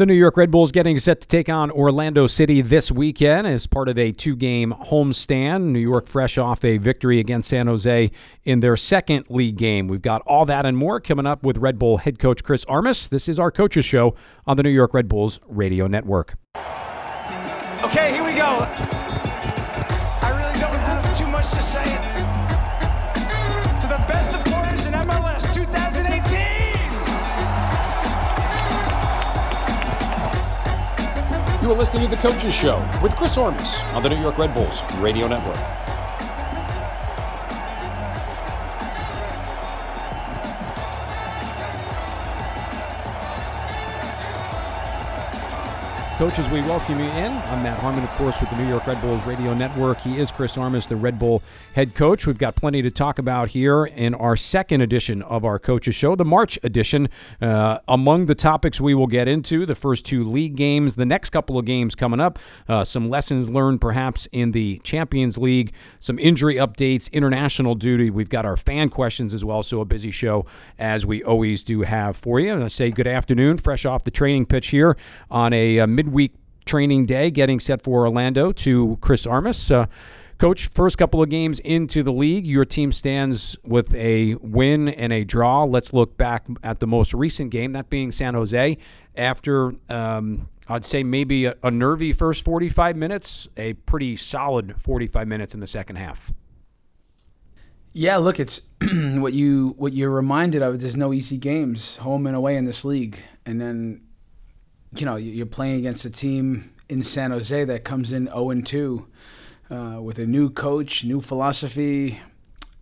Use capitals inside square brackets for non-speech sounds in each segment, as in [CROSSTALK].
The New York Red Bulls getting set to take on Orlando City this weekend as part of a two game homestand. New York fresh off a victory against San Jose in their second league game. We've got all that and more coming up with Red Bull head coach Chris Armas. This is our coaches show on the New York Red Bulls radio network. Okay, here we go. You are listening to the Coaches Show with Chris Armas on the New York Red Bulls Radio Network. Coaches, we welcome you in. I'm Matt Harmon, of course, with the New York Red Bulls Radio Network. He is Chris Armas, the Red Bull head coach. We've got plenty to talk about here in our second edition of our Coaches Show, the March edition. Uh, among the topics we will get into, the first two league games, the next couple of games coming up, uh, some lessons learned perhaps in the Champions League, some injury updates, international duty. We've got our fan questions as well, so a busy show as we always do have for you. And I say good afternoon, fresh off the training pitch here on a uh, midweek training day, getting set for Orlando to Chris Armas. Uh, Coach, first couple of games into the league, your team stands with a win and a draw. Let's look back at the most recent game, that being San Jose. After, um, I'd say, maybe a, a nervy first 45 minutes, a pretty solid 45 minutes in the second half. Yeah, look, it's [CLEARS THROAT] what you what you're reminded of. There's no easy games, home and away in this league, and then you know, you're playing against a team in San Jose that comes in 0 and 2 uh, with a new coach, new philosophy,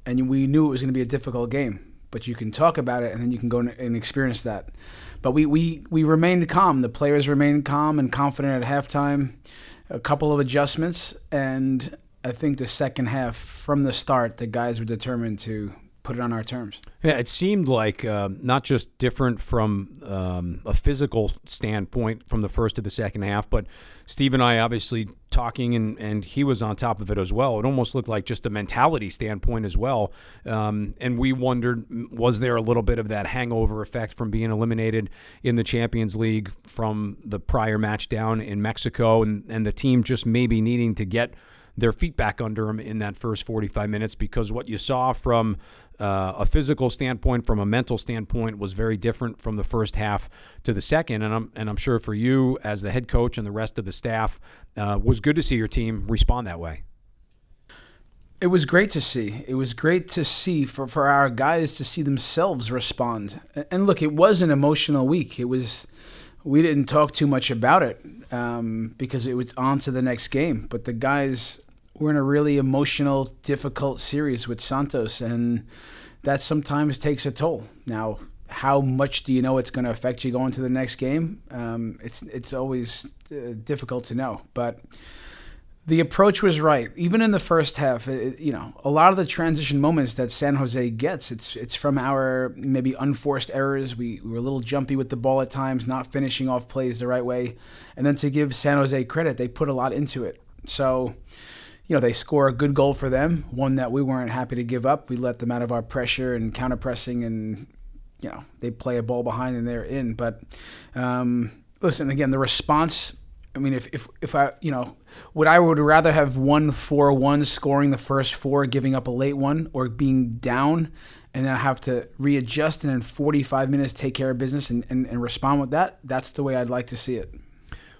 and we knew it was going to be a difficult game. But you can talk about it, and then you can go and experience that. But we we we remained calm. The players remained calm and confident at halftime. A couple of adjustments, and I think the second half, from the start, the guys were determined to put it on our terms. Yeah, it seemed like uh, not just different from um, a physical standpoint from the first to the second half, but Steve and I obviously talking, and, and he was on top of it as well. It almost looked like just a mentality standpoint as well. Um, and we wondered, was there a little bit of that hangover effect from being eliminated in the Champions League from the prior match down in Mexico, and, and the team just maybe needing to get their feet back under them in that first 45 minutes because what you saw from uh, a physical standpoint, from a mental standpoint, was very different from the first half to the second. And I'm and I'm sure for you as the head coach and the rest of the staff, uh, was good to see your team respond that way. It was great to see. It was great to see for, for our guys to see themselves respond. And look, it was an emotional week. It was we didn't talk too much about it um, because it was on to the next game. But the guys we're in a really emotional, difficult series with Santos, and that sometimes takes a toll. Now, how much do you know it's going to affect you going to the next game? Um, it's it's always uh, difficult to know, but the approach was right. Even in the first half, it, you know, a lot of the transition moments that San Jose gets, it's it's from our maybe unforced errors. We, we were a little jumpy with the ball at times, not finishing off plays the right way, and then to give San Jose credit, they put a lot into it. So you know, they score a good goal for them, one that we weren't happy to give up. We let them out of our pressure and counter pressing, and you know, they play a ball behind and they're in. But um, listen, again, the response. I mean, if, if, if I, you know, would I would rather have won 4 1, scoring the first four, giving up a late one, or being down and then I have to readjust and in 45 minutes take care of business and, and, and respond with that? That's the way I'd like to see it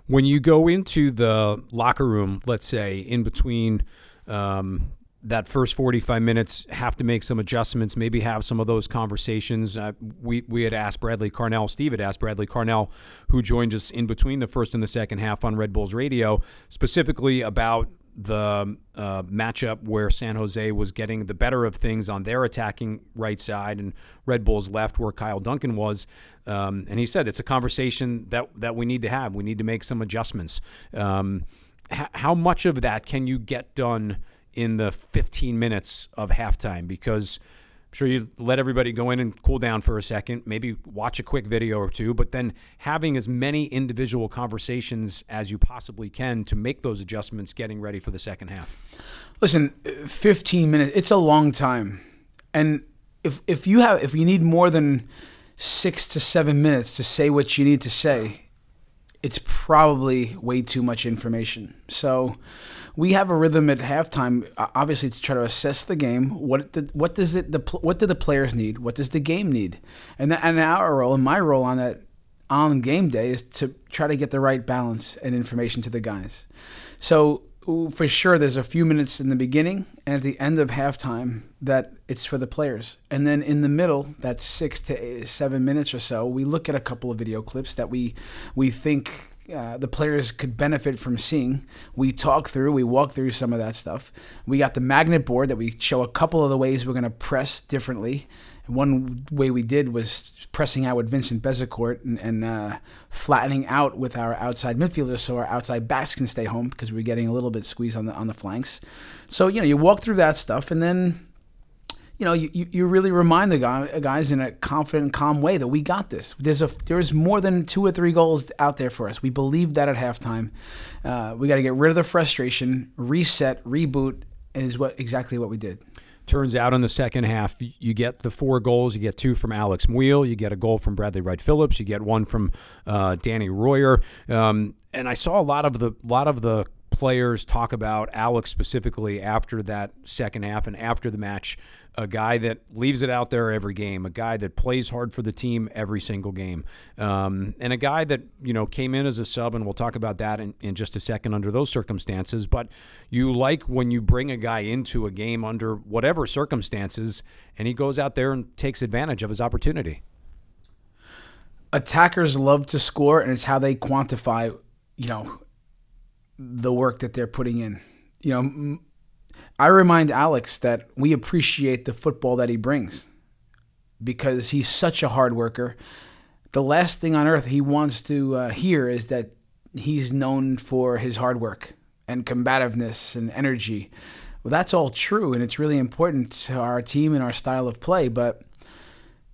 when you go into the locker room, let's say in between um, that first 45 minutes, have to make some adjustments, maybe have some of those conversations. Uh, we, we had asked Bradley Carnell, Steve had asked Bradley Carnell, who joined us in between the first and the second half on Red Bulls Radio, specifically about the uh, matchup where San Jose was getting the better of things on their attacking right side and Red Bulls left where Kyle Duncan was. Um, and he said it's a conversation that, that we need to have. We need to make some adjustments. Um, h- how much of that can you get done in the 15 minutes of halftime? Because – I'm sure you let everybody go in and cool down for a second, maybe watch a quick video or two, but then having as many individual conversations as you possibly can to make those adjustments getting ready for the second half. Listen, 15 minutes, it's a long time. And if if you have if you need more than 6 to 7 minutes to say what you need to say, it's probably way too much information. So we have a rhythm at halftime, obviously to try to assess the game. What what does it the what do the players need? What does the game need? And the, and our role and my role on that on game day is to try to get the right balance and information to the guys. So for sure, there's a few minutes in the beginning and at the end of halftime that it's for the players. And then in the middle, that's six to eight, seven minutes or so, we look at a couple of video clips that we we think uh, the players could benefit from seeing. We talk through, we walk through some of that stuff. We got the magnet board that we show a couple of the ways we're going to press differently. One way we did was pressing out with Vincent Bezecourt and, and uh, flattening out with our outside midfielders so our outside backs can stay home because we're getting a little bit squeezed on the on the flanks. So you know you walk through that stuff and then you know you, you really remind the guy, guys in a confident, calm way that we got this. There's a there's more than two or three goals out there for us. We believe that at halftime. Uh, we got to get rid of the frustration, reset, reboot, is what exactly what we did. Turns out in the second half, you get the four goals. You get two from Alex Muyl. You get a goal from Bradley Wright Phillips. You get one from uh, Danny Royer. Um, and I saw a lot of the lot of the players talk about Alex specifically after that second half and after the match a guy that leaves it out there every game, a guy that plays hard for the team every single game, um, and a guy that you know came in as a sub, and we'll talk about that in, in just a second under those circumstances. But you like when you bring a guy into a game under whatever circumstances, and he goes out there and takes advantage of his opportunity. Attackers love to score, and it's how they quantify, you know, the work that they're putting in. You know, I remind Alex that we appreciate the football that he brings because he's such a hard worker. The last thing on earth he wants to uh, hear is that he's known for his hard work and combativeness and energy. Well, that's all true, and it's really important to our team and our style of play. But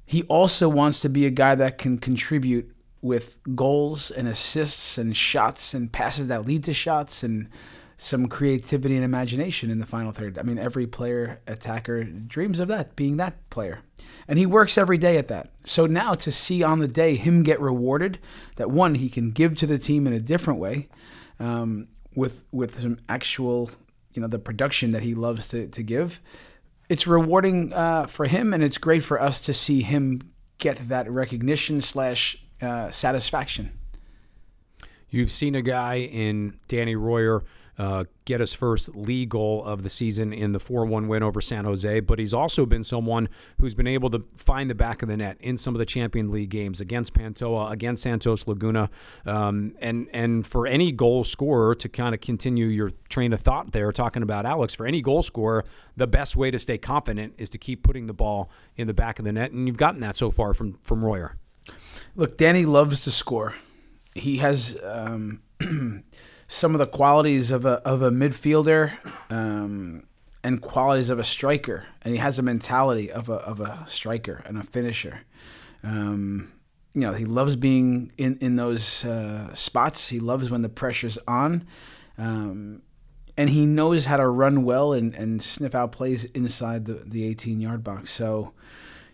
he also wants to be a guy that can contribute with goals and assists and shots and passes that lead to shots and some creativity and imagination in the final third. I mean, every player, attacker, dreams of that, being that player. And he works every day at that. So now to see on the day him get rewarded, that one, he can give to the team in a different way um, with, with some actual, you know, the production that he loves to, to give. It's rewarding uh, for him, and it's great for us to see him get that recognition slash uh, satisfaction. You've seen a guy in Danny Royer uh, get his first league goal of the season in the 4 1 win over San Jose. But he's also been someone who's been able to find the back of the net in some of the Champion League games against Pantoja, against Santos Laguna. Um, and, and for any goal scorer to kind of continue your train of thought there, talking about Alex, for any goal scorer, the best way to stay confident is to keep putting the ball in the back of the net. And you've gotten that so far from, from Royer. Look, Danny loves to score. He has. Um, [CLEARS THROAT] some of the qualities of a of a midfielder um, and qualities of a striker, and he has a mentality of a of a striker and a finisher. Um, you know, he loves being in in those uh, spots. He loves when the pressure's on, um, and he knows how to run well and, and sniff out plays inside the the 18 yard box. So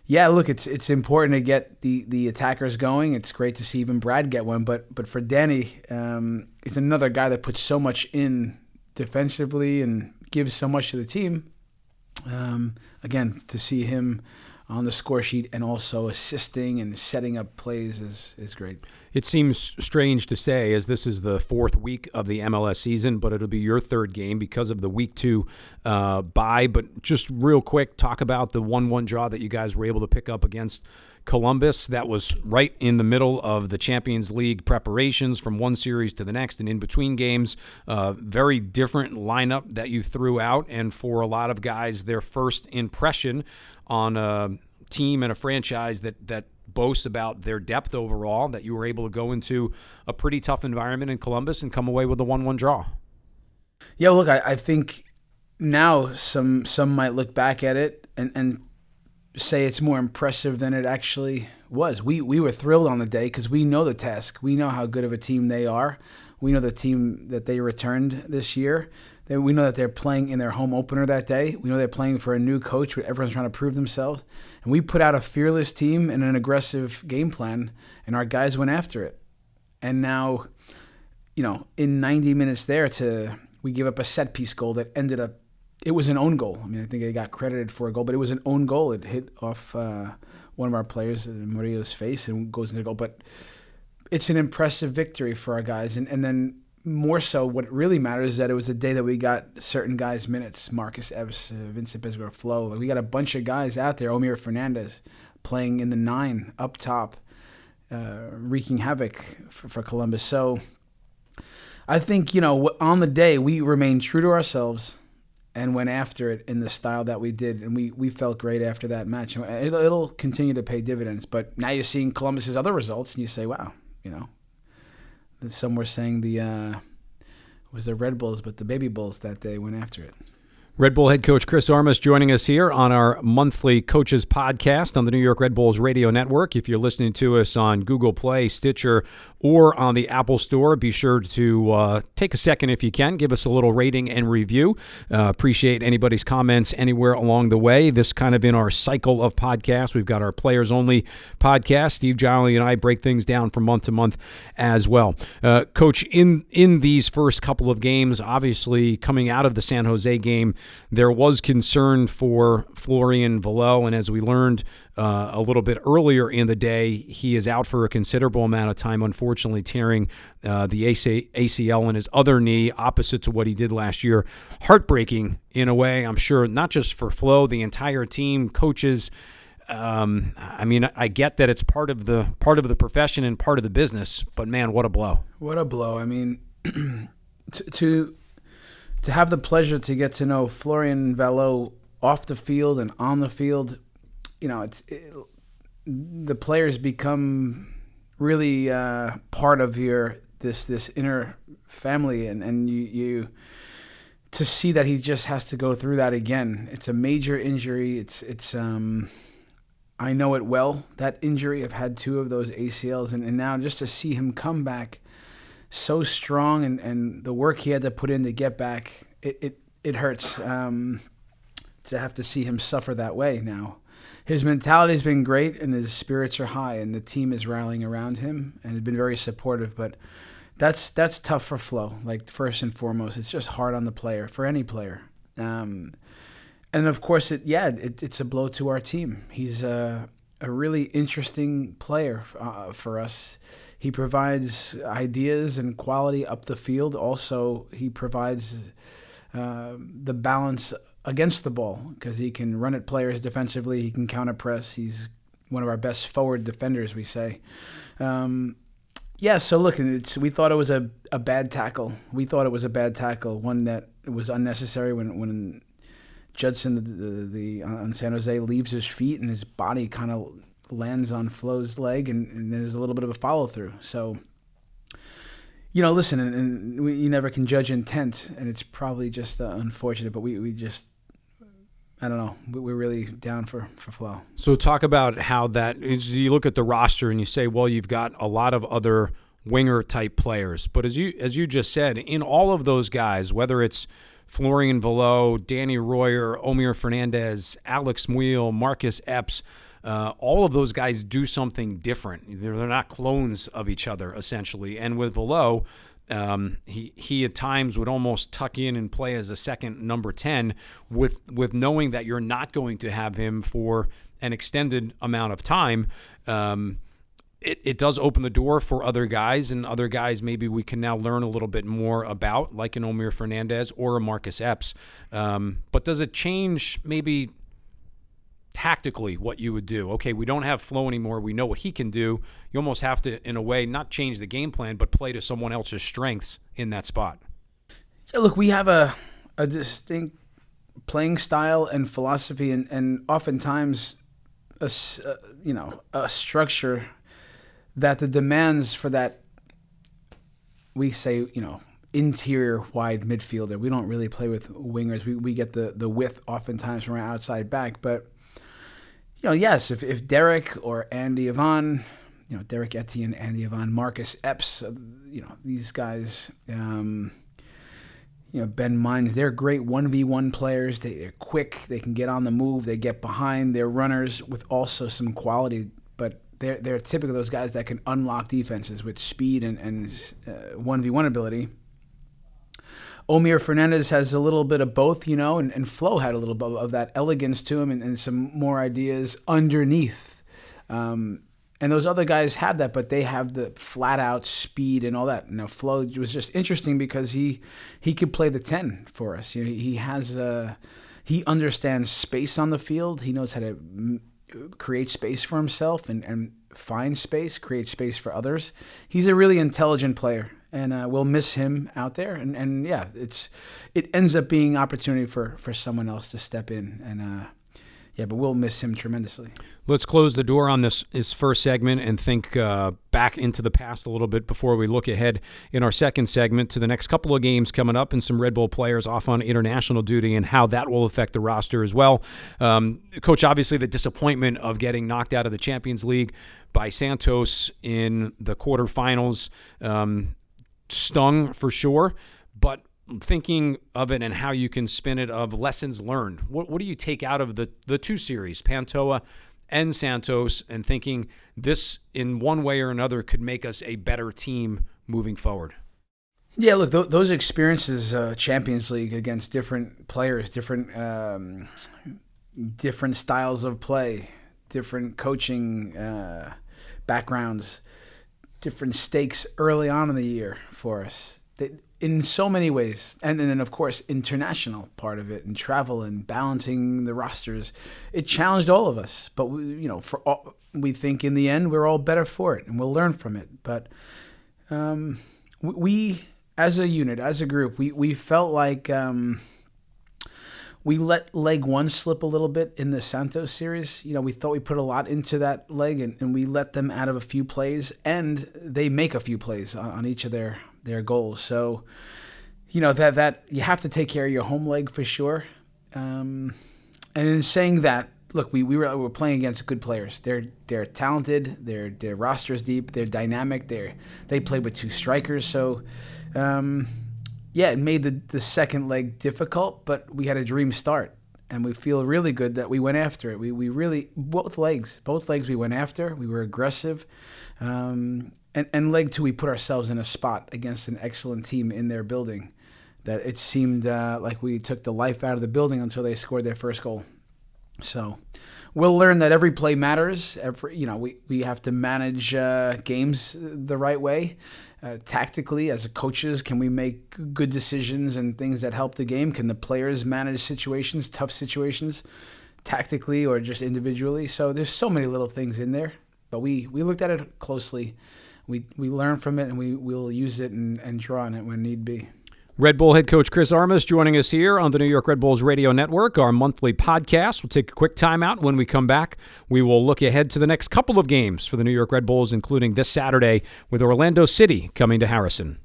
yeah, look, it's it's important to get the, the attackers going. It's great to see even Brad get one, but but for Danny, um, he's another guy that puts so much in defensively and gives so much to the team. Um, again, to see him on the score sheet and also assisting and setting up plays is, is great. It seems strange to say as this is the fourth week of the MLS season, but it'll be your third game because of the week two uh, bye. But just real quick, talk about the 1 1 draw that you guys were able to pick up against Columbus. That was right in the middle of the Champions League preparations from one series to the next and in between games. Uh, very different lineup that you threw out. And for a lot of guys, their first impression on a team and a franchise that that boasts about their depth overall that you were able to go into a pretty tough environment in Columbus and come away with a one-one draw. Yeah, look, I, I think now some some might look back at it and, and say it's more impressive than it actually was. We we were thrilled on the day because we know the task. We know how good of a team they are. We know the team that they returned this year. We know that they're playing in their home opener that day. We know they're playing for a new coach, where everyone's trying to prove themselves. And we put out a fearless team and an aggressive game plan, and our guys went after it. and now, you know, in 90 minutes there, to we give up a set piece goal that ended up. It was an own goal. I mean, I think it got credited for a goal, but it was an own goal. It hit off uh, one of our players, Murillo's face, and goes into goal. But it's an impressive victory for our guys, and and then more so, what really matters is that it was a day that we got certain guys minutes. Marcus Epps, uh, Vincent Bezecourt, Flo. Like we got a bunch of guys out there. Omir Fernandez playing in the nine up top, uh, wreaking havoc for, for Columbus. So I think you know on the day we remained true to ourselves and went after it in the style that we did, and we, we felt great after that match. It'll, it'll continue to pay dividends. But now you're seeing Columbus's other results, and you say, wow, you know, some were saying the uh, was the Red Bulls, but the Baby Bulls that day went after it. Red Bull head coach Chris Armas joining us here on our monthly coaches podcast on the New York Red Bulls radio network. If you're listening to us on Google Play, Stitcher, or on the Apple Store, be sure to uh, take a second if you can, give us a little rating and review. Uh, appreciate anybody's comments anywhere along the way. This kind of in our cycle of podcasts. We've got our players only podcast. Steve Jolly and I break things down from month to month as well. Uh, Coach, in in these first couple of games, obviously coming out of the San Jose game there was concern for Florian Valot, and as we learned uh, a little bit earlier in the day, he is out for a considerable amount of time, unfortunately, tearing uh, the ACL in his other knee, opposite to what he did last year. Heartbreaking in a way, I'm sure, not just for Flo, the entire team, coaches. Um, I mean, I get that it's part of the part of the profession and part of the business, but man, what a blow! What a blow! I mean, [CLEARS THROAT] to, to to have the pleasure to get to know Florian Valot off the field and on the field, you know, it's it, the players become really uh, part of your this this inner family, and and you you to see that he just has to go through that again. It's a major injury. It's it's um. I know it well, that injury. I've had two of those ACLs, and, and now just to see him come back so strong and, and the work he had to put in to get back, it, it, it hurts um, to have to see him suffer that way now. His mentality has been great and his spirits are high, and the team is rallying around him and has been very supportive. But that's that's tough for Flo. Like first and foremost, it's just hard on the player for any player. Um, and of course, it yeah, it, it's a blow to our team. He's a, a really interesting player uh, for us. He provides ideas and quality up the field. Also, he provides uh, the balance against the ball because he can run at players defensively. He can counter press. He's one of our best forward defenders, we say. Um, yeah, so look, it's, we thought it was a, a bad tackle. We thought it was a bad tackle, one that was unnecessary when when Judson the, the, the on San Jose leaves his feet and his body kind of lands on Flo's leg, and, and there's a little bit of a follow through. So, you know, listen, and, and we, you never can judge intent, and it's probably just uh, unfortunate, but we, we just. I don't know. We're really down for, for Flo. So talk about how that is. You look at the roster and you say, well, you've got a lot of other winger type players, but as you as you just said, in all of those guys, whether it's Florian Valot, Danny Royer, Omir Fernandez, Alex Muyl, Marcus Epps, uh, all of those guys do something different. They're, they're, not clones of each other, essentially. And with Valot, um, he he at times would almost tuck in and play as a second number ten, with with knowing that you're not going to have him for an extended amount of time. Um, it, it does open the door for other guys, and other guys maybe we can now learn a little bit more about, like an Omir Fernandez or a Marcus Epps. Um, but does it change maybe tactically what you would do. Okay, we don't have Flo anymore. We know what he can do. You almost have to, in a way, not change the game plan, but play to someone else's strengths in that spot. Yeah, look, we have a a distinct playing style and philosophy, and and oftentimes a you know a structure that the demands for that we say you know interior wide midfielder. We don't really play with wingers. We, we get the, the width oftentimes from our outside back, but you know, yes, if, if Derek or Andy Ivan, you know, Derrick Etienne, Andy Ivan, Marcus Epps, uh, you know, these guys, um, you know, Ben Mines, they're great 1v1 players. They, are quick, they can get on the move, they get behind, they're runners with also some quality. But They're they're typically those guys that can unlock defenses with speed and and uh, one v one ability. Omir Fernandez has a little bit of both, you know, and, and Flo had a little bit of that elegance to him and, and some more ideas underneath. Um, and those other guys have that, but they have the flat out speed and all that. Know, Flo was just interesting because he he could play the ten for us. You know, he has a he understands space on the field. He knows how to create space for himself and, and find space, create space for others. He's a really intelligent player, and uh, we'll miss him out there. And, and yeah, it's it ends up being opportunity for for someone else to step in and. Uh, yeah, but we'll miss him tremendously. Let's close the door on this, this first segment and think uh, back into the past a little bit before we look ahead in our second segment to the next couple of games coming up and some Red Bull players off on international duty and how that will affect the roster as well. Um, Coach, obviously, the disappointment of getting knocked out of the Champions League by Santos in the quarterfinals um, stung for sure. But thinking of it and how you can spin it of lessons learned. What, what do you take out of the, the two series, Pantoja and Santos, and thinking this in one way or another could make us a better team moving forward? Yeah, look, th- those experiences, uh, Champions League against different players, different um, different styles of play, different coaching uh, backgrounds, different stakes early on in the year for us. In so many ways. And, and then, of course, international part of it and travel and balancing the rosters. It challenged all of us. But, we, you know, for all, we think in the end we're all better for it and we'll learn from it. But um, we, as a unit, as a group, we, we felt like um, we let leg one slip a little bit in the Santos series. You know, we thought we put a lot into that leg and, and we let them out of a few plays and they make a few plays on, on each of their their goals. So, you know that that you have to take care of your home leg for sure. Um, and in saying that, look, we, we were, we were playing against good players. They're they're talented. Their their rosters deep. They're dynamic. They they played with two strikers. So, um, yeah, it made the the second leg difficult, but we had a dream start, and we feel really good that we went after it. We we really both legs, both legs we went after. We were aggressive. Um, and, and leg two, we put ourselves in a spot against an excellent team in their building that it seemed uh, like we took the life out of the building until they scored their first goal. So we'll learn that every play matters. Every you know we, we have to manage uh, games the right way. Uh, tactically, as coaches, can we make good decisions and things that help the game? Can the players manage situations, tough situations, tactically or just individually? So there's so many little things in there. But we, we looked at it closely. We, we learn from it and we we will use it and, and draw on it when need be. Red Bull head coach Chris Armas joining us here on the New York Red Bulls Radio Network, our monthly podcast. We'll take a quick timeout. When we come back, we will look ahead to the next couple of games for the New York Red Bulls, including this Saturday with Orlando City coming to Harrison.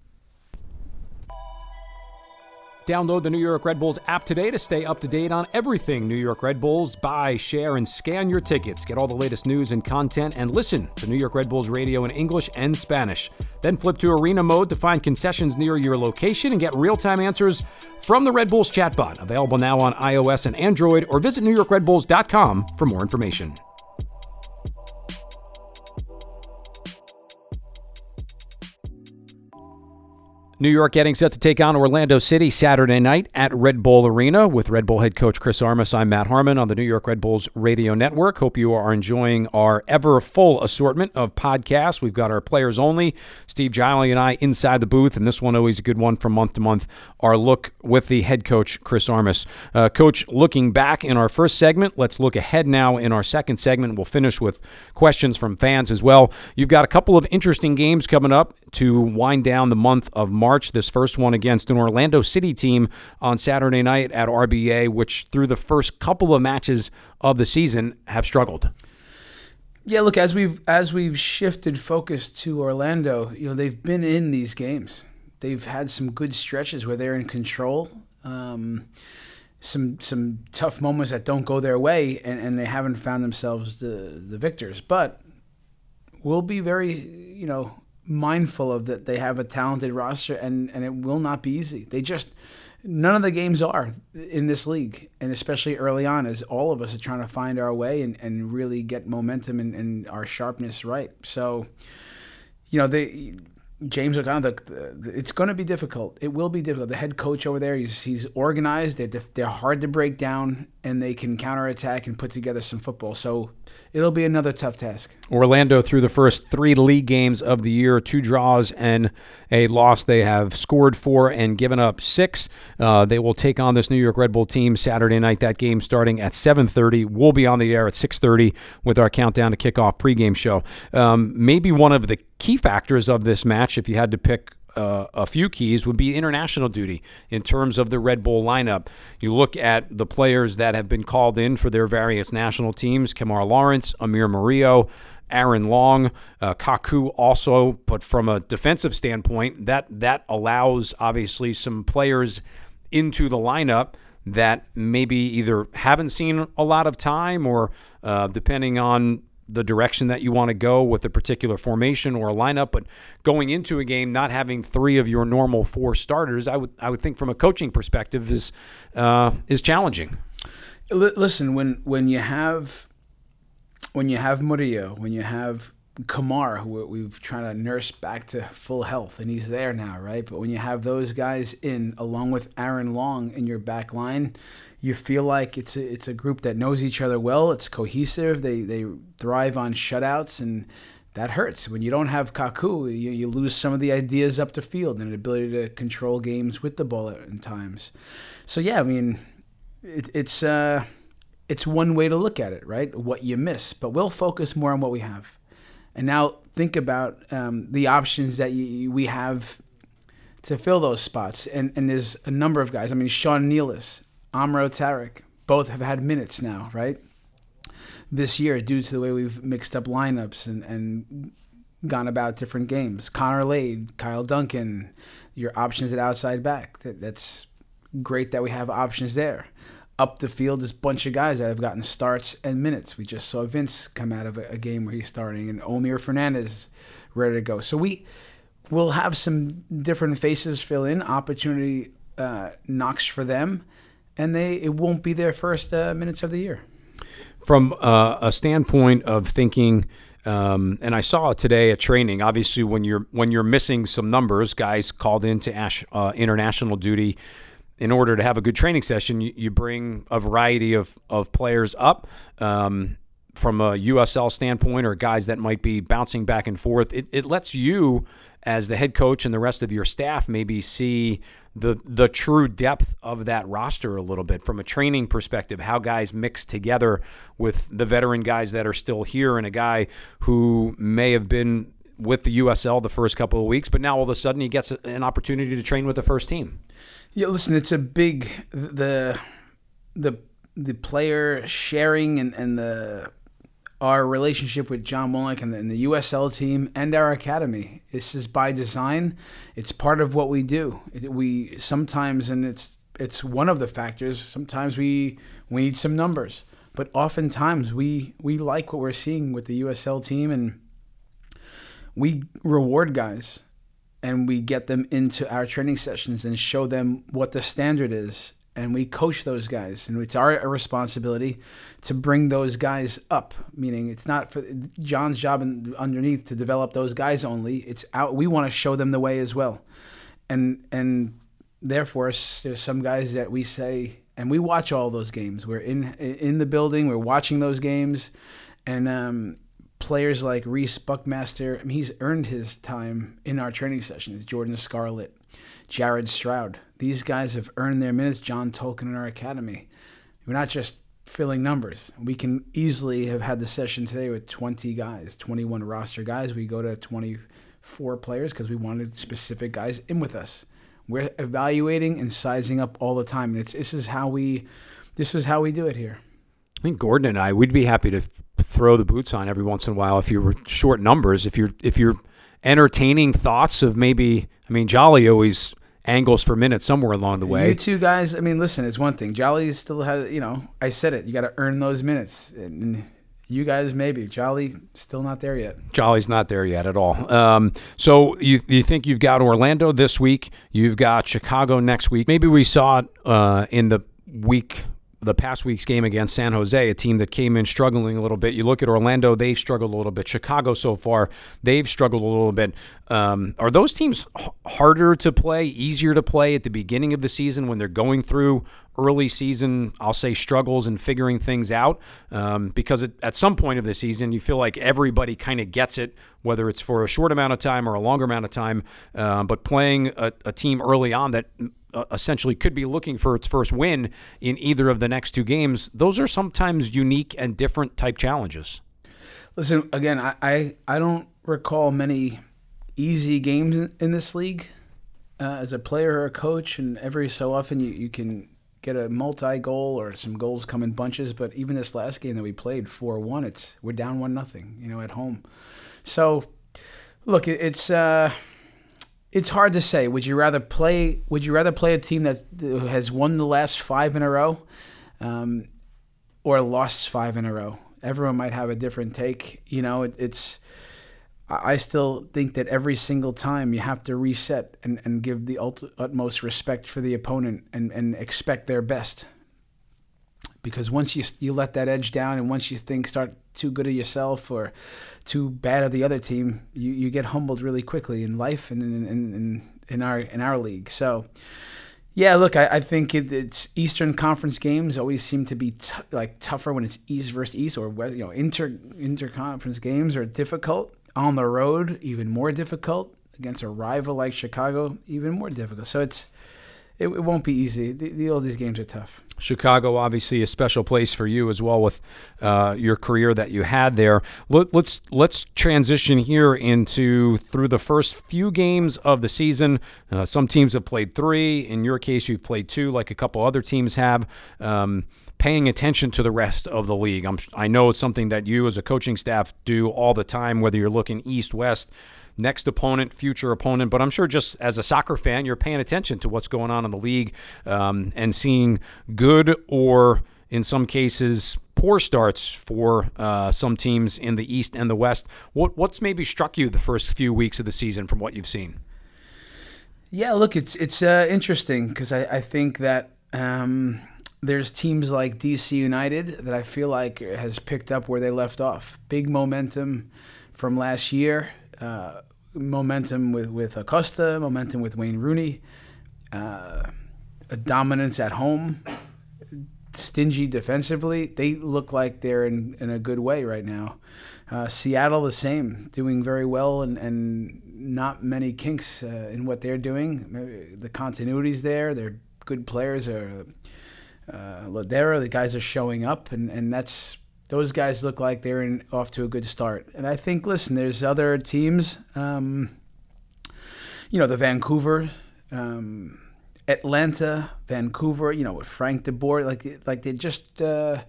Download the New York Red Bulls app today to stay up to date on everything New York Red Bulls. Buy, share, and scan your tickets. Get all the latest news and content, and listen to New York Red Bulls radio in English and Spanish. Then flip to arena mode to find concessions near your location and get real time answers from the Red Bulls chatbot. Available now on iOS and Android, or visit NewYorkRedBulls.com for more information. New York getting set to take on Orlando City Saturday night at Red Bull Arena with Red Bull head coach Chris Armas. I'm Matt Harmon on the New York Red Bulls radio network. Hope you are enjoying our ever full assortment of podcasts. We've got our players only, Steve Jolly and I inside the booth, and this one always a good one from month to month. Our look with the head coach Chris Armas. Uh, coach, looking back in our first segment, let's look ahead now in our second segment. We'll finish with questions from fans as well. You've got a couple of interesting games coming up to wind down the month of March. March. This first one against an Orlando City team on Saturday night at RBA, which through the first couple of matches of the season have struggled. Yeah, look as we've as we've shifted focus to Orlando, you know they've been in these games. They've had some good stretches where they're in control. Um, some some tough moments that don't go their way, and, and they haven't found themselves the the victors. But we'll be very, you know, mindful of that they have a talented roster and and it will not be easy. They just none of the games are in this league, and especially early on, as all of us are trying to find our way and, and really get momentum and, and our sharpness right. So, you know, they James O'Connor, it's going to be difficult. It will be difficult. The head coach over there, he's, he's organized. They're, they're hard to break down, and they can counterattack and put together some football. So it'll be another tough task. Orlando, through the first three league games of the year, two draws and a loss. They have scored four and given up six. Uh, they will take on this New York Red Bull team Saturday night. That game starting at 7:30. We'll be on the air at 6:30 with our countdown to kickoff pregame show. Um, maybe one of the key factors of this match, if you had to pick uh, a few keys would be international duty in terms of the Red Bull lineup. You look at the players that have been called in for their various national teams Kemar Lawrence, Amir Murillo, Aaron Long, uh, Kaku also, but from a defensive standpoint, that that allows obviously some players into the lineup that maybe either haven't seen a lot of time or uh, depending on the direction that you want to go with a particular formation or a lineup, but going into a game not having three of your normal four starters, I would I would think from a coaching perspective is uh, is challenging. Listen, when when you have when you have Murillo, when you have Kemar, who we've trying to nurse back to full health, and he's there now, right? But when you have those guys in, along with Aaron Long in your back line, you feel like it's a, it's a group that knows each other well. It's cohesive. They they thrive on shutouts, and that hurts. When you don't have Kaku, you, you lose some of the ideas up the field and the ability to control games with the ball at times. So yeah, I mean, it, it's uh, it's one way to look at it, right? What you miss, but we'll focus more on what we have. And now think about um, the options that we have to fill those spots. And, and there's a number of guys. I mean, Sean Nealis, Amro Tarek, both have had minutes now, right? This year, due to the way we've mixed up lineups and, and gone about different games. Connor Lade, Kyle Duncan, your options at outside back. That, that's great that we have options there up the field, this bunch of guys that have gotten starts and minutes. We just saw Vince come out of a, a game where he's starting, and Omir Fernandez ready to go. So we will have some different faces fill in, opportunity uh, knocks for them, and they it won't be their first uh, minutes of the year. From uh, a standpoint of thinking. Um, and I saw today at training. Obviously, when you're when you're missing some numbers, guys called into uh, international duty in order to have a good training session, you, you bring a variety of, of players up. Um, from a USL standpoint, or guys that might be bouncing back and forth, it, it lets you, as the head coach and the rest of your staff, maybe see the the true depth of that roster a little bit from a training perspective, how guys mix together with the veteran guys that are still here, and a guy who may have been with the USL the first couple of weeks, but now all of a sudden he gets an opportunity to train with the first team. Yeah, listen, it's a big the the the player sharing and, and the our relationship with John Wolyniec and the, and the USL team and our academy. This is by design. It's part of what we do. We sometimes, and it's it's one of the factors. Sometimes we we need some numbers, but oftentimes we we like what we're seeing with the USL team, and we reward guys and we get them into our training sessions and show them what the standard is and we coach those guys. And it's our responsibility to bring those guys up meaning it's not for john's job underneath to develop those guys only. It's out we want to show them the way as well. And and therefore there's some guys that we say and we watch all those games. We're in in the building we're watching those games. And um, players like Reese Buckmaster, I mean, he's earned his time in our training sessions. Jordan Scarlett, Jared Stroud. These guys have earned their minutes. John Tolkin in our academy. We're not just filling numbers. We can easily have had the session today with 20 guys, 21 roster guys. We go to 24 players because we wanted specific guys in with us. We're evaluating and sizing up all the time. And it's this is how we this is how we do it here. I think Gordon and I we'd be happy to throw the boots on every once in a while if you were short numbers. If you're if you're entertaining thoughts of maybe, I mean, Jolly always angles for minutes somewhere along the way. You two guys, I mean, listen, it's one thing. Jolly still has, you know, I said it. You got to earn those minutes, and You guys, maybe. Jolly, still not there yet. Jolly's not there yet at all. Um, so you you think you've got Orlando this week? You've got Chicago next week. Maybe we saw it uh, in the week the past week's game against San Jose, a team that came in struggling a little bit. You look at Orlando; they've struggled a little bit. Chicago so far, they've struggled a little bit. Um, are those teams h- harder to play, easier to play at the beginning of the season when they're going through early season, I'll say, struggles and figuring things out? Um, because it, at some point of the season, you feel like everybody kind of gets it, whether it's for a short amount of time or a longer amount of time. Uh, but playing a, a team early on that essentially could be looking for its first win in either of the next two games, those are sometimes unique and different type challenges. Listen, again, I, I, I don't recall many easy games in, in this league. Uh, as a player or a coach, and every so often you, you can get a multi goal or some goals come in bunches. But even this last game that we played, four one, it's we're down one nothing, you know, at home. So, look, it, it's uh, it's hard to say. Would you rather play? Would you rather play a team that has won the last five in a row, um, or lost five in a row? Everyone might have a different take. You know, it, it's I still think that every single time you have to reset and, and give the ut- utmost respect for the opponent and, and expect their best. Because once you, you let that edge down and once you think start too good of yourself or too bad of the other team, you, you get humbled really quickly in life and in, in, in, in our in our league. So, yeah, look, I, I think it, it's Eastern Conference games always seem to be t- like tougher when it's East versus East, or you know, inter interconference games are difficult on the road, even more difficult. Against a rival like Chicago, even more difficult. So it's it, it won't be easy. The, the, all these games are tough. Chicago, obviously, a special place for you as well with uh, your career that you had there. Let, let's let's transition here into through the first few games of the season. Uh, some teams have played three. In your case, you've played two, like a couple other teams have. Um, paying attention to the rest of the league. I'm, I know it's something that you as a coaching staff do all the time, whether you're looking east, west, next opponent, future opponent. But I'm sure just as a soccer fan, you're paying attention to what's going on in the league um, and seeing good or, in some cases, poor starts for uh, some teams in the East and the West. What, what's maybe struck you the first few weeks of the season from what you've seen? Yeah, look, it's it's uh, interesting because I, I think that um, there's teams like DC United that I feel like has picked up where they left off. Big momentum from last year, uh, momentum with with Acosta, momentum with Wayne Rooney, uh, a dominance at home, stingy defensively. They look like they're in, in a good way right now. Uh, Seattle the same, doing very well and, and not many kinks uh, in what they're doing. Maybe the continuity's there. They're good players. Are uh, Lodeiro, the guys are showing up, and, and that's those guys look like they're in, off to a good start. And I think, listen, there's other teams, um, you know, the Vancouver, um, Atlanta, Vancouver, you know, with Frank De Boer, like like they just uh,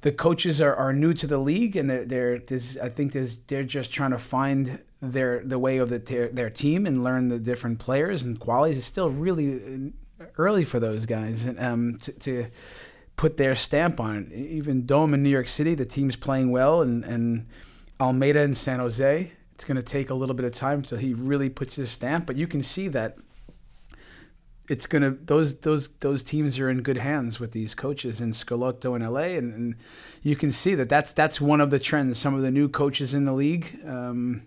the coaches are, are new to the league, and they're, they're there's, I think there's, they're just trying to find their the way of the, their, their team and learn the different players and qualities. It's still really early for those guys and um, to, to put their stamp on it. Even Dome in New York City, the team's playing well, and, and Almeyda in San Jose. It's going to take a little bit of time until he really puts his stamp, but you can see that it's going to those those those teams are in good hands with these coaches in Schelotto in LA, and, and you can see that that's that's one of the trends. Some of the new coaches in the league. Um,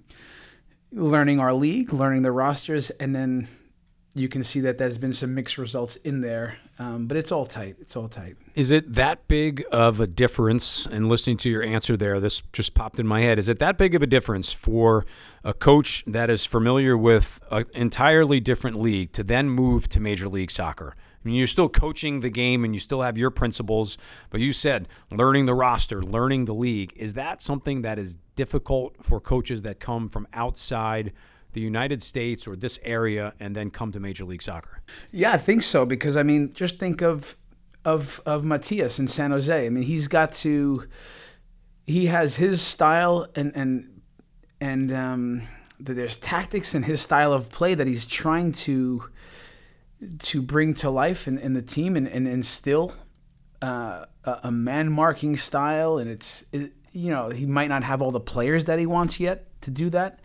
learning our league, learning the rosters, and then you can see that there's been some mixed results in there, um, but it's all tight. It's all tight. Is it that big of a difference? And listening to your answer there, this just popped in my head. Is it that big of a difference for a coach that is familiar with an entirely different league to then move to Major League Soccer? I mean, you're still coaching the game and you still have your principles, but you said learning the roster, learning the league. Is that something that is difficult for coaches that come from outside? The United States or this area and then come to Major League Soccer? Yeah, I think so because I mean, just think of of of Matias in San Jose. I mean, he's got to he has his style and and and um, there's tactics in his style of play that he's trying to to bring to life in, in the team and, and instill uh, a, man marking style and it's it, you know, he might not have all the players that he wants yet to do that.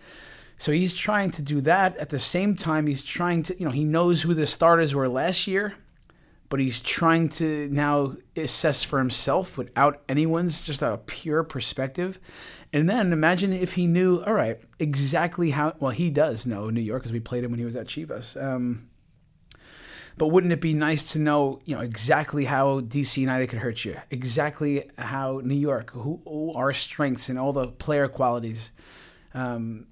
So he's trying to do that. At the same time, he's trying to, you know, he knows who the starters were last year, but he's trying to now assess for himself without anyone's just a pure perspective. And then imagine if he knew, all right, exactly how, well, he does know New York because we played him when he was at Chivas. Um, but wouldn't it be nice to know, you know, exactly how DC United could hurt you, exactly how New York, who, who our strengths and all the player qualities. Um,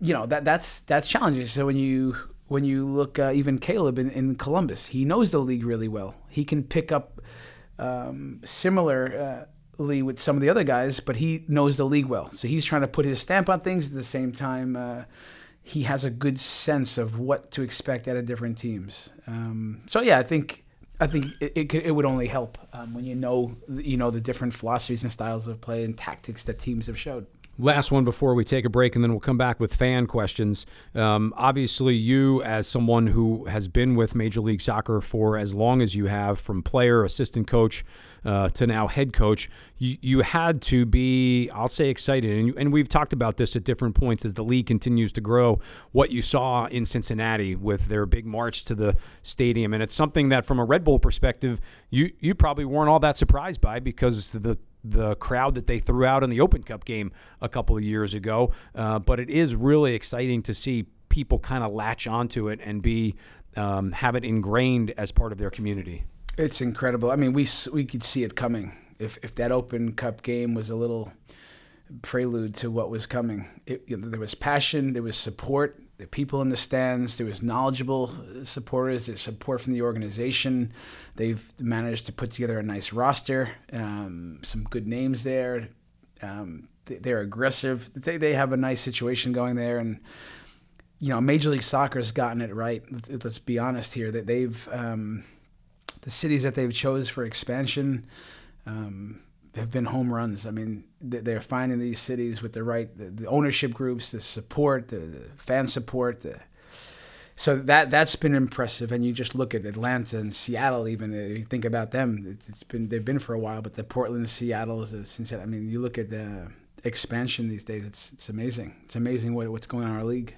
you know that that's that's challenging. So when you when you look uh, even Caleb in, in Columbus, he knows the league really well. He can pick up um, similarly with some of the other guys, but he knows the league well. So he's trying to put his stamp on things at the same time. Uh, he has a good sense of what to expect out of different teams. Um, so yeah, I think I think it, it, could, it would only help um, when you know you know the different philosophies and styles of play and tactics that teams have showed. Last one before we take a break, and then we'll come back with fan questions. Um, obviously, you, as someone who has been with Major League Soccer for as long as you have, from player, assistant coach uh, to now head coach, you, you had to be, I'll say, excited. And, and we've talked about this at different points as the league continues to grow. What you saw in Cincinnati with their big march to the stadium. And it's something that, from a Red Bull perspective, you, you probably weren't all that surprised by because the the crowd that they threw out in the Open Cup game a couple of years ago. Uh, but it is really exciting to see people kind of latch onto it and be um, have it ingrained as part of their community. It's incredible. I mean, we we could see it coming. If if that Open Cup game was a little prelude to what was coming, it, you know, there was passion, there was support, the people in the stands. There was knowledgeable supporters. There's support from the organization. They've managed to put together a nice roster. Um, some good names there. Um, they, are aggressive. They, they have a nice situation going there, and you know, Major League Soccer has gotten it right. Let's, let's be honest here. That they've um, the cities that they've chose for expansion. Um, have been home runs. I mean, they're finding these cities with the right, the, the ownership groups, the support, the, the, fan support. The, so that that's been impressive. And you just look at Atlanta and Seattle. Even if you think about them, it's been they've been for a while. But the Portland, Seattle, Cincinnati. I mean, you look at the expansion these days. It's it's amazing. It's amazing what, what's going on in our league.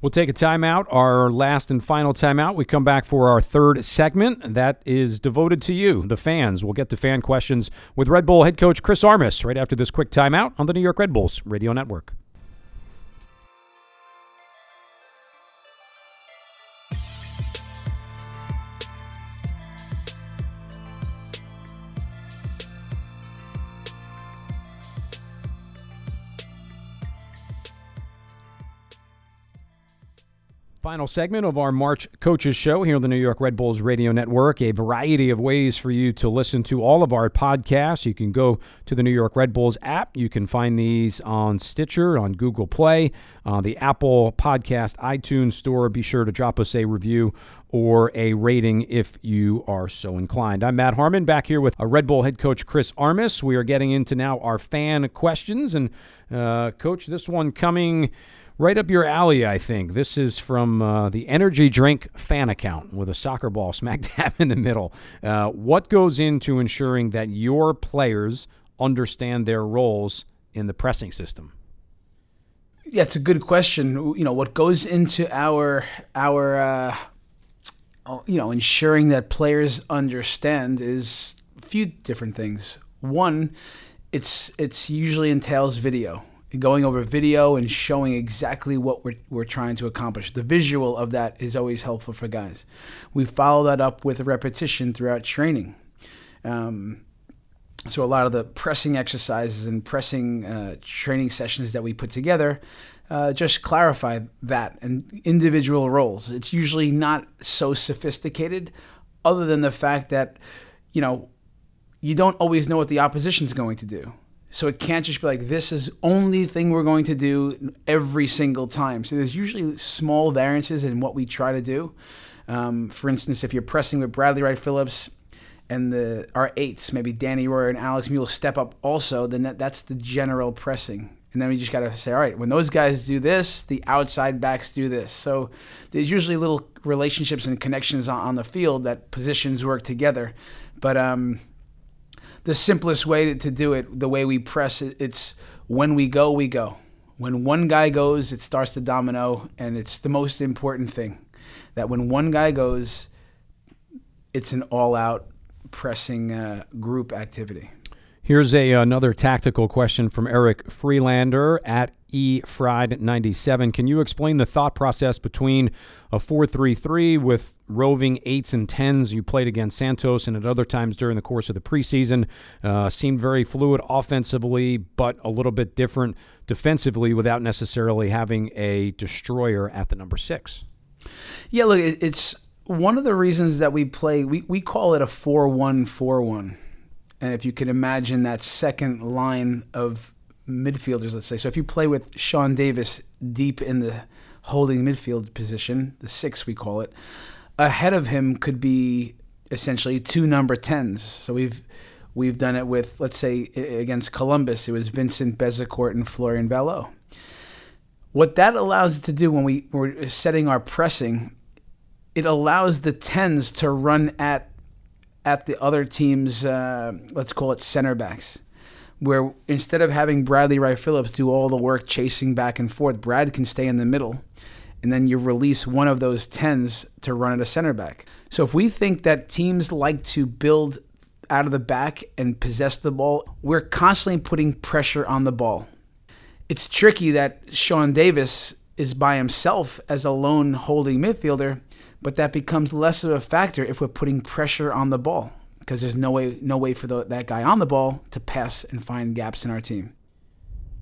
We'll take a timeout, our last and final timeout. We come back for our third segment that is devoted to you, the fans. We'll get to fan questions with Red Bull head coach Chris Armas right after this quick timeout on the New York Red Bulls Radio Network. Final segment of our March Coaches Show here on the New York Red Bulls Radio Network. A variety of ways for you to listen to all of our podcasts. You can go to the New York Red Bulls app. You can find these on Stitcher, on Google Play, uh, the Apple Podcast iTunes Store. Be sure to drop us a review or a rating if you are so inclined. I'm Matt Harmon back here with Red Bull head coach Chris Armas. We are getting into now our fan questions. And, uh, Coach, this one coming right up your alley, I think. This is from uh, the Energy Drink fan account with a soccer ball [LAUGHS] smack dab in the middle. Uh, what goes into ensuring that your players understand their roles in the pressing system? Yeah, it's a good question. You know, what goes into our our uh, you know ensuring that players understand is a few different things. One, it's it's usually entails video going over video and showing exactly what we're, we're trying to accomplish. The visual of that is always helpful for guys. We follow that up with repetition throughout training. Um, so a lot of the pressing exercises and pressing uh, training sessions that we put together uh, just clarify that and individual roles. It's usually not so sophisticated, other than the fact that you know you don't always know what the opposition is going to do. So it can't just be like this is only thing we're going to do every single time. So there's usually small variances in what we try to do. Um, for instance, if you're pressing with Bradley Wright Phillips and the our eights, maybe Danny Royer and Alex Muyl step up also, then that, that's the general pressing. And then we just got to say, all right, when those guys do this, the outside backs do this. So there's usually little relationships and connections on, on the field that positions work together. But um, the simplest way to, to do it, the way we press it, it's when we go, we go. When one guy goes, it starts to domino, and it's the most important thing that when one guy goes, it's an all-out pressing uh, group activity. Here's a another tactical question from Eric Freelander at efried97. Can you explain the thought process between a 4-3-3 with roving eights and tens you played against Santos and at other times during the course of the preseason? Uh, seemed very fluid offensively, but a little bit different defensively without necessarily having a destroyer at the number six. Yeah, look, it's one of the reasons that we play. We we call it a four-one-four-one and if you can imagine that second line of midfielders, let's say, so if you play with Sean Davis deep in the holding midfield position, the six we call it, ahead of him could be essentially two number tens. So we've we've done it with, let's say, against Columbus, it was Vincent Bezecourt and Florian Valot. What that allows it to do when we, we're setting our pressing, it allows the tens to run at at the other team's, uh, let's call it center backs, where instead of having Bradley Wright Phillips do all the work chasing back and forth, Brad can stay in the middle. And then you release one of those tens to run at a center back. So if we think that teams like to build out of the back and possess the ball, we're constantly putting pressure on the ball. It's tricky that Sean Davis is by himself as a lone holding midfielder but that becomes less of a factor if we're putting pressure on the ball because there's no way no way for the, that guy on the ball to pass and find gaps in our team.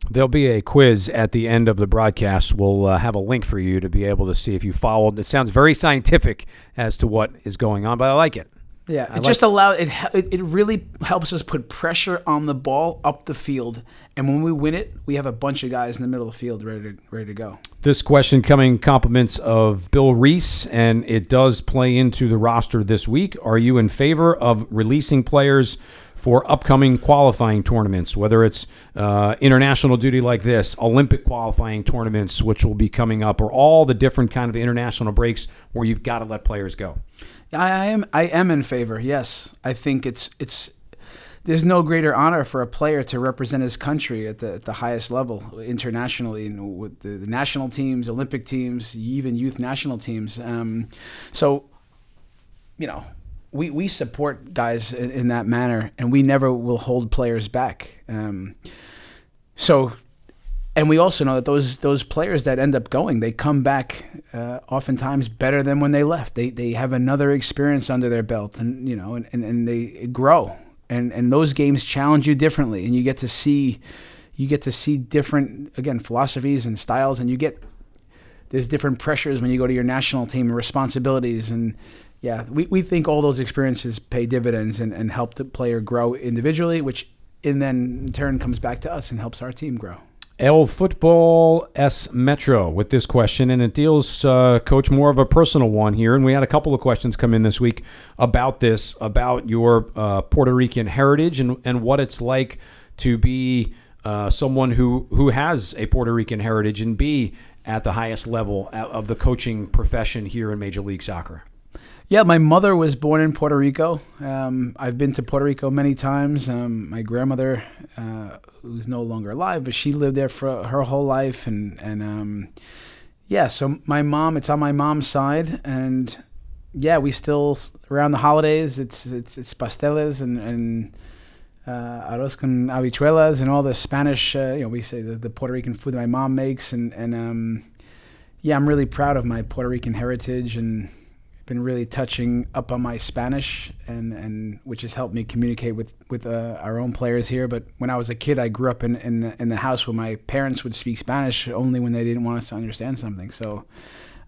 There'll be a quiz at the end of the broadcast. We'll uh, have a link for you to be able to see if you followed. It sounds very scientific as to what is going on, but I like it. Yeah, it just allows it, it. It really helps us put pressure on the ball up the field, and when we win it, we have a bunch of guys in the middle of the field ready to ready to go. This question coming compliments of Bill Reese, and it does play into the roster this week. Are you in favor of releasing players? for upcoming qualifying tournaments, whether it's uh, international duty like this, Olympic qualifying tournaments, which will be coming up, or all the different kind of international breaks where you've got to let players go. I am I am in favor. Yes, I think it's it's there's no greater honor for a player to represent his country at the, at the highest level internationally, and with the, the, national teams, Olympic teams, even youth national teams. Um, so, you know, we, we support guys in, in, that manner, and we never will hold players back. Um, so and we also know that those those players that end up going, they come back uh, oftentimes better than when they left. They they have another experience under their belt, and you know, and, and, and they grow. And and those games challenge you differently, and you get to see you get to see different again philosophies and styles, and you get there's different pressures when you go to your national team and responsibilities and yeah, we, we think all those experiences pay dividends and, and help the player grow individually, which and then in turn comes back to us and helps our team grow. El Football S Metro with this question, and it deals, uh, Coach, more of a personal one here. And we had a couple of questions come in this week about this, about your uh, Puerto Rican heritage and, and what it's like to be uh, someone who, who has a Puerto Rican heritage and be at the highest level of the coaching profession here in Major League Soccer. Yeah, my mother was born in Puerto Rico. Um, I've been to Puerto Rico many times. Um, my grandmother, uh, who's no longer alive, but she lived there for her whole life, and and um, yeah. So my mom, it's on my mom's side, and yeah, we still around the holidays. It's it's it's pasteles and and uh, arroz con habichuelas and all the Spanish. Uh, you know, we say the, the Puerto Rican food that my mom makes, and and um, yeah, I'm really proud of my Puerto Rican heritage and been really touching up on my Spanish, and, and which has helped me communicate with with uh, our own players here. But when I was a kid, I grew up in in the, in the house where my parents would speak Spanish only when they didn't want us to understand something. So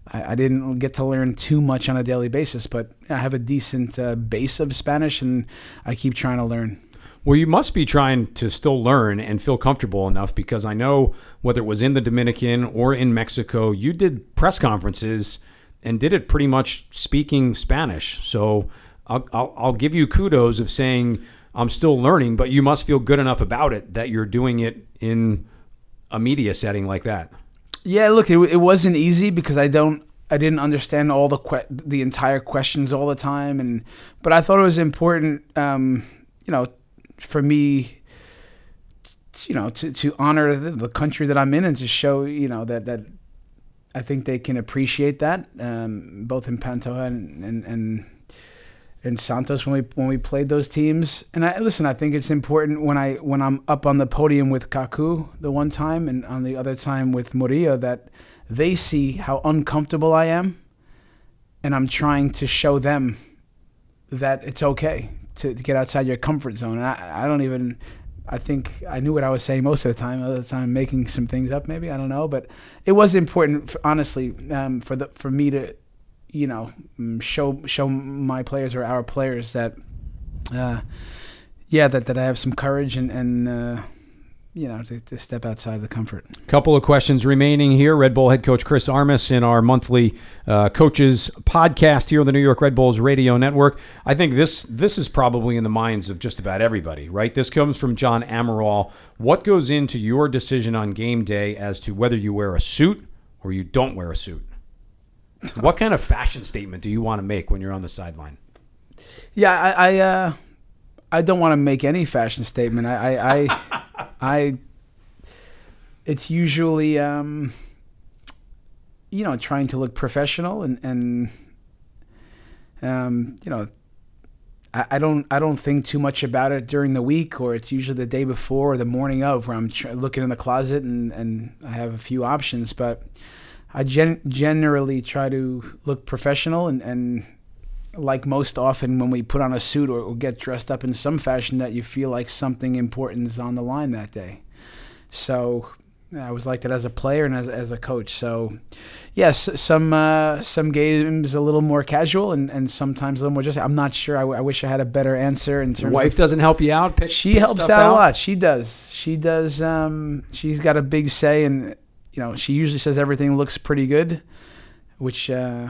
I, I didn't get to learn too much on a daily basis, but I have a decent uh, base of Spanish, and I keep trying to learn. Well, you must be trying to still learn and feel comfortable enough because I know whether it was in the Dominican or in Mexico, you did press conferences and did it pretty much speaking Spanish. So I'll, I'll, I'll, give you kudos of saying I'm still learning, but you must feel good enough about it that you're doing it in a media setting like that. Yeah, look, it, it wasn't easy because I don't. I didn't understand all the que- the entire questions all the time, and but I thought it was important, um, you know, for me, you know, to, to honor the, the country that I'm in and to show, you know, that, that I think they can appreciate that, um, both in Pantoja and, and, and in Santos when we when we played those teams. And I listen, I think it's important when I when I'm up on the podium with Kaku the one time and on the other time with Murillo that they see how uncomfortable I am, and I'm trying to show them that it's okay to, to get outside your comfort zone. And I, I don't even. I think I knew what I was saying most of the time. Other time, making some things up, maybe I don't know, but it was important, for, honestly, um, for the for me to you know, mm, show show my players or our players that, uh, yeah, that, that I have some courage and and uh, you know to, to, step outside the comfort. Couple of questions remaining here. Red Bull head coach Chris Armas in our monthly uh, coaches podcast here on the New York Red Bulls radio network. I think this this is probably in the minds of just about everybody, right? This comes from John Amaral. What goes into your decision on game day as to whether you wear a suit or you don't wear a suit? what kind of fashion statement do you want to make when you're on the sideline? Yeah, I I, uh, I don't want to make any fashion statement. I I I, [LAUGHS] I it's usually um, you know trying to look professional and and um, you know I, I don't I don't think too much about it during the week or it's usually the day before or the morning of where I'm tr- looking in the closet and and I have a few options but I gen- generally try to look professional and, and like most often when we put on a suit or, or, get dressed up in some fashion that you feel like something important is on the line that day. So I was like that as a player and as, as a coach. So yes, some uh, some games a little more casual and, and sometimes a little more just. I'm not sure. I, w- I wish I had a better answer in terms. Wife doesn't help you out. Pick, she helps out, out, a lot. She does. She does. Um, she's got a big say and you know, she usually says everything looks pretty good, which uh,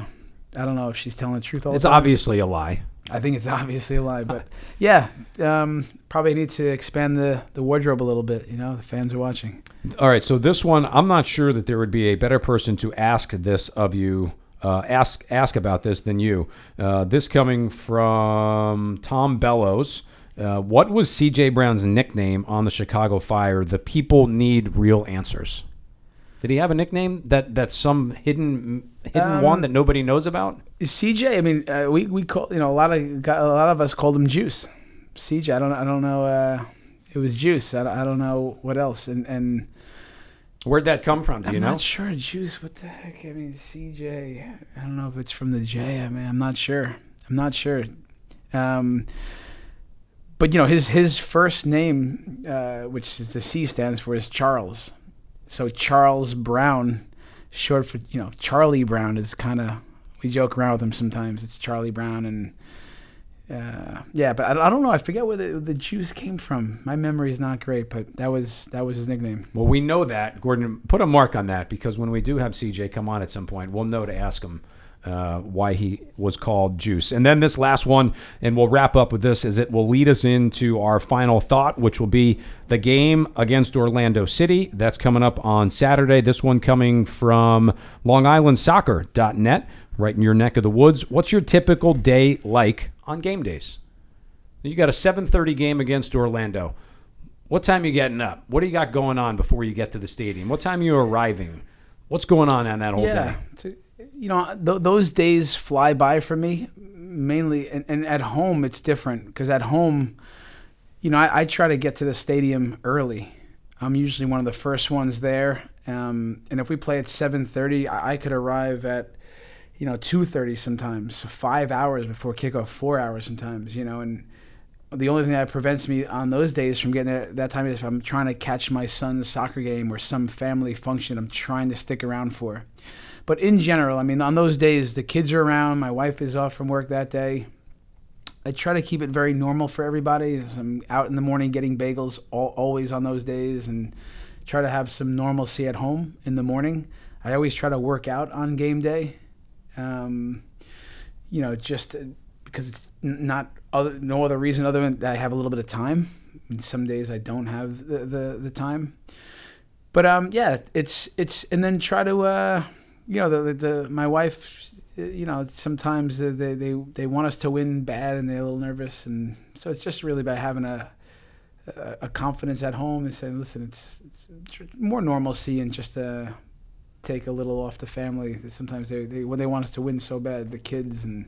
I don't know if she's telling the truth all it's the time. Obviously a lie. I think it's [LAUGHS] obviously a lie, but yeah, um, probably need to expand the, the wardrobe a little bit. You know, the fans are watching. All right, so this one, I'm not sure that there would be a better person to ask this of you, uh, ask ask about this than you. Uh, this coming from Tom Bellows. Uh, what was C.J. Brown's nickname on the Chicago Fire? The people need real answers. Did he have a nickname that that's some hidden hidden um, one that nobody knows about? CJ. I mean, uh, we we call you know a lot of a lot of us called him Juice. CJ. I don't I don't know. Uh, it was Juice. I, I don't know what else. And and where'd that come from? Do I'm you know? I'm not sure. Juice. What the heck? I mean, CJ. I don't know if it's from the J. I mean, I'm not sure. I'm not sure. Um, but you know his his first name, uh, which is the C stands for, is Charles. So Charles Brown, short for you know Charlie Brown, is kind of we joke around with him sometimes. It's Charlie Brown and. Uh, yeah, but I, I, don't know. I forget where the, the juice came from. My memory is not great, but that was that was his nickname. Well, we know that Gordon. Put a mark on that because when we do have CJ come on at some point, we'll know to ask him uh, why he was called Juice. And then this last one, and we'll wrap up with this, as it will lead us into our final thought, which will be the game against Orlando City. That's coming up on Saturday. This one coming from LongIslandSoccer.net, right in your neck of the woods. What's your typical day like on game days? You got a 7:30 game against Orlando. What time are you getting up? What do you got going on before you get to the stadium? What time are you arriving? What's going on on that whole yeah, day? You know, th- those days fly by for me. Mainly, and, and at home it's different because at home, you know, I, I, try to get to the stadium early. I'm usually one of the first ones there, um, and if we play at 7:30, I, I could arrive at, you know, 2:30 sometimes, five hours before kickoff, four hours sometimes. You know, and the only thing that prevents me on those days from getting there that time is if I'm trying to catch my son's soccer game or some family function I'm trying to stick around for. But in general, I mean, on those days, the kids are around. My wife is off from work that day. I try to keep it very normal for everybody. I'm out in the morning getting bagels all, always on those days and try to have some normalcy at home in the morning. I always try to work out on game day. Um, you know, just because it's not other, no other reason other than I have a little bit of time. some days I don't have the, the, the time. But um, yeah, it's it's and then try to uh, you know, the, the my wife, you know, sometimes they, they they want us to win bad and they're a little nervous, and so it's just really about having a a, a confidence at home and saying, listen, it's, it's more normalcy and just uh, take a little off the family. Sometimes they, they when they want us to win so bad, the kids and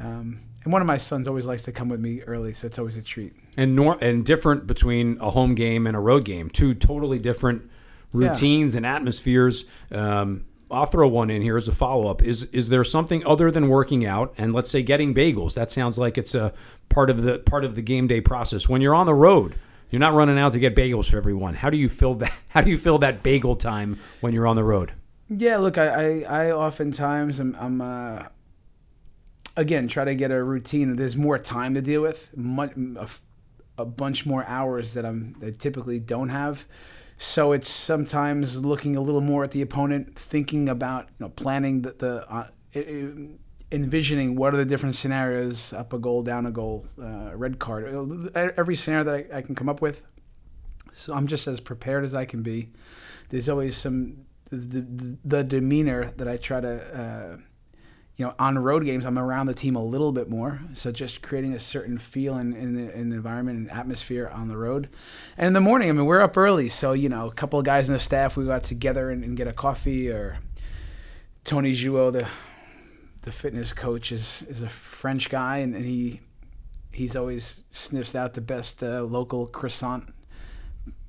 um, and one of my sons always likes to come with me early, so it's always a treat. And nor- and different between a home game and a road game, two totally different routines yeah. and atmospheres. Um, I'll throw one in here as a follow up. Is is there something other than working out and let's say getting bagels? That sounds like it's a part of the part of the game day process. When you're on the road, you're not running out to get bagels for everyone. How do you fill that? [LAUGHS] How do you fill that bagel time when you're on the road? Yeah, look, I I, I oftentimes I'm, I'm uh, again try to get a routine. There's more time to deal with, much, a, a bunch more hours that I'm that I typically don't have. So it's sometimes looking a little more at the opponent, thinking about you know planning the, the uh, envisioning what are the different scenarios up a goal, down a goal, uh, red card, every scenario that I, I, can come up with. So I'm just as prepared as I can be. There's always some the, the, the demeanor that I try to. Uh, you know, on road games, I'm around the team a little bit more. So just creating a certain feel in, in, the, in the environment and atmosphere on the road. And in the morning, I mean, we're up early. So, you know, a couple of guys in the staff, we go out together and, and get a coffee or Tony Jouot, the the fitness coach, is, is a French guy, and, and he he's always sniffs out the best uh, local croissant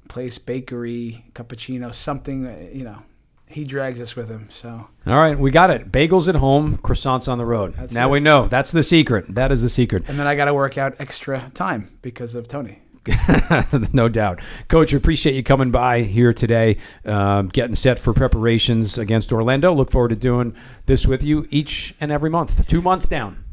place, bakery, cappuccino, something, uh, you know, he drags us with him. So all right, we got it. Bagels at home, croissants on the road. That's now it. we know that's the secret. That is the secret. And then I got to work out extra time because of Tony. [LAUGHS] no doubt, Coach. Appreciate you coming by here today, um, getting set for preparations against Orlando. Look forward to doing this with you each and every month. Two months down.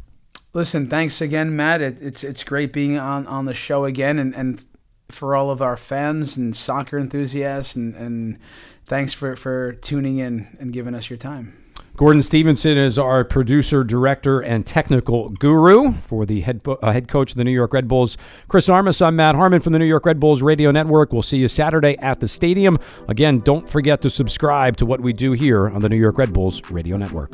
Listen, thanks again, Matt. It, it's it's great being on, on the show again, and, and for all of our fans and soccer enthusiasts and, and thanks for, for tuning in and giving us your time. Gordon Stevenson is our producer, director, and technical guru for the head, uh, head coach of the New York Red Bulls. Chris Armas, I'm Matt Harmon from the New York Red Bulls Radio Network. We'll see you Saturday at the stadium. Again, don't forget to subscribe to what we do here on the New York Red Bulls Radio Network.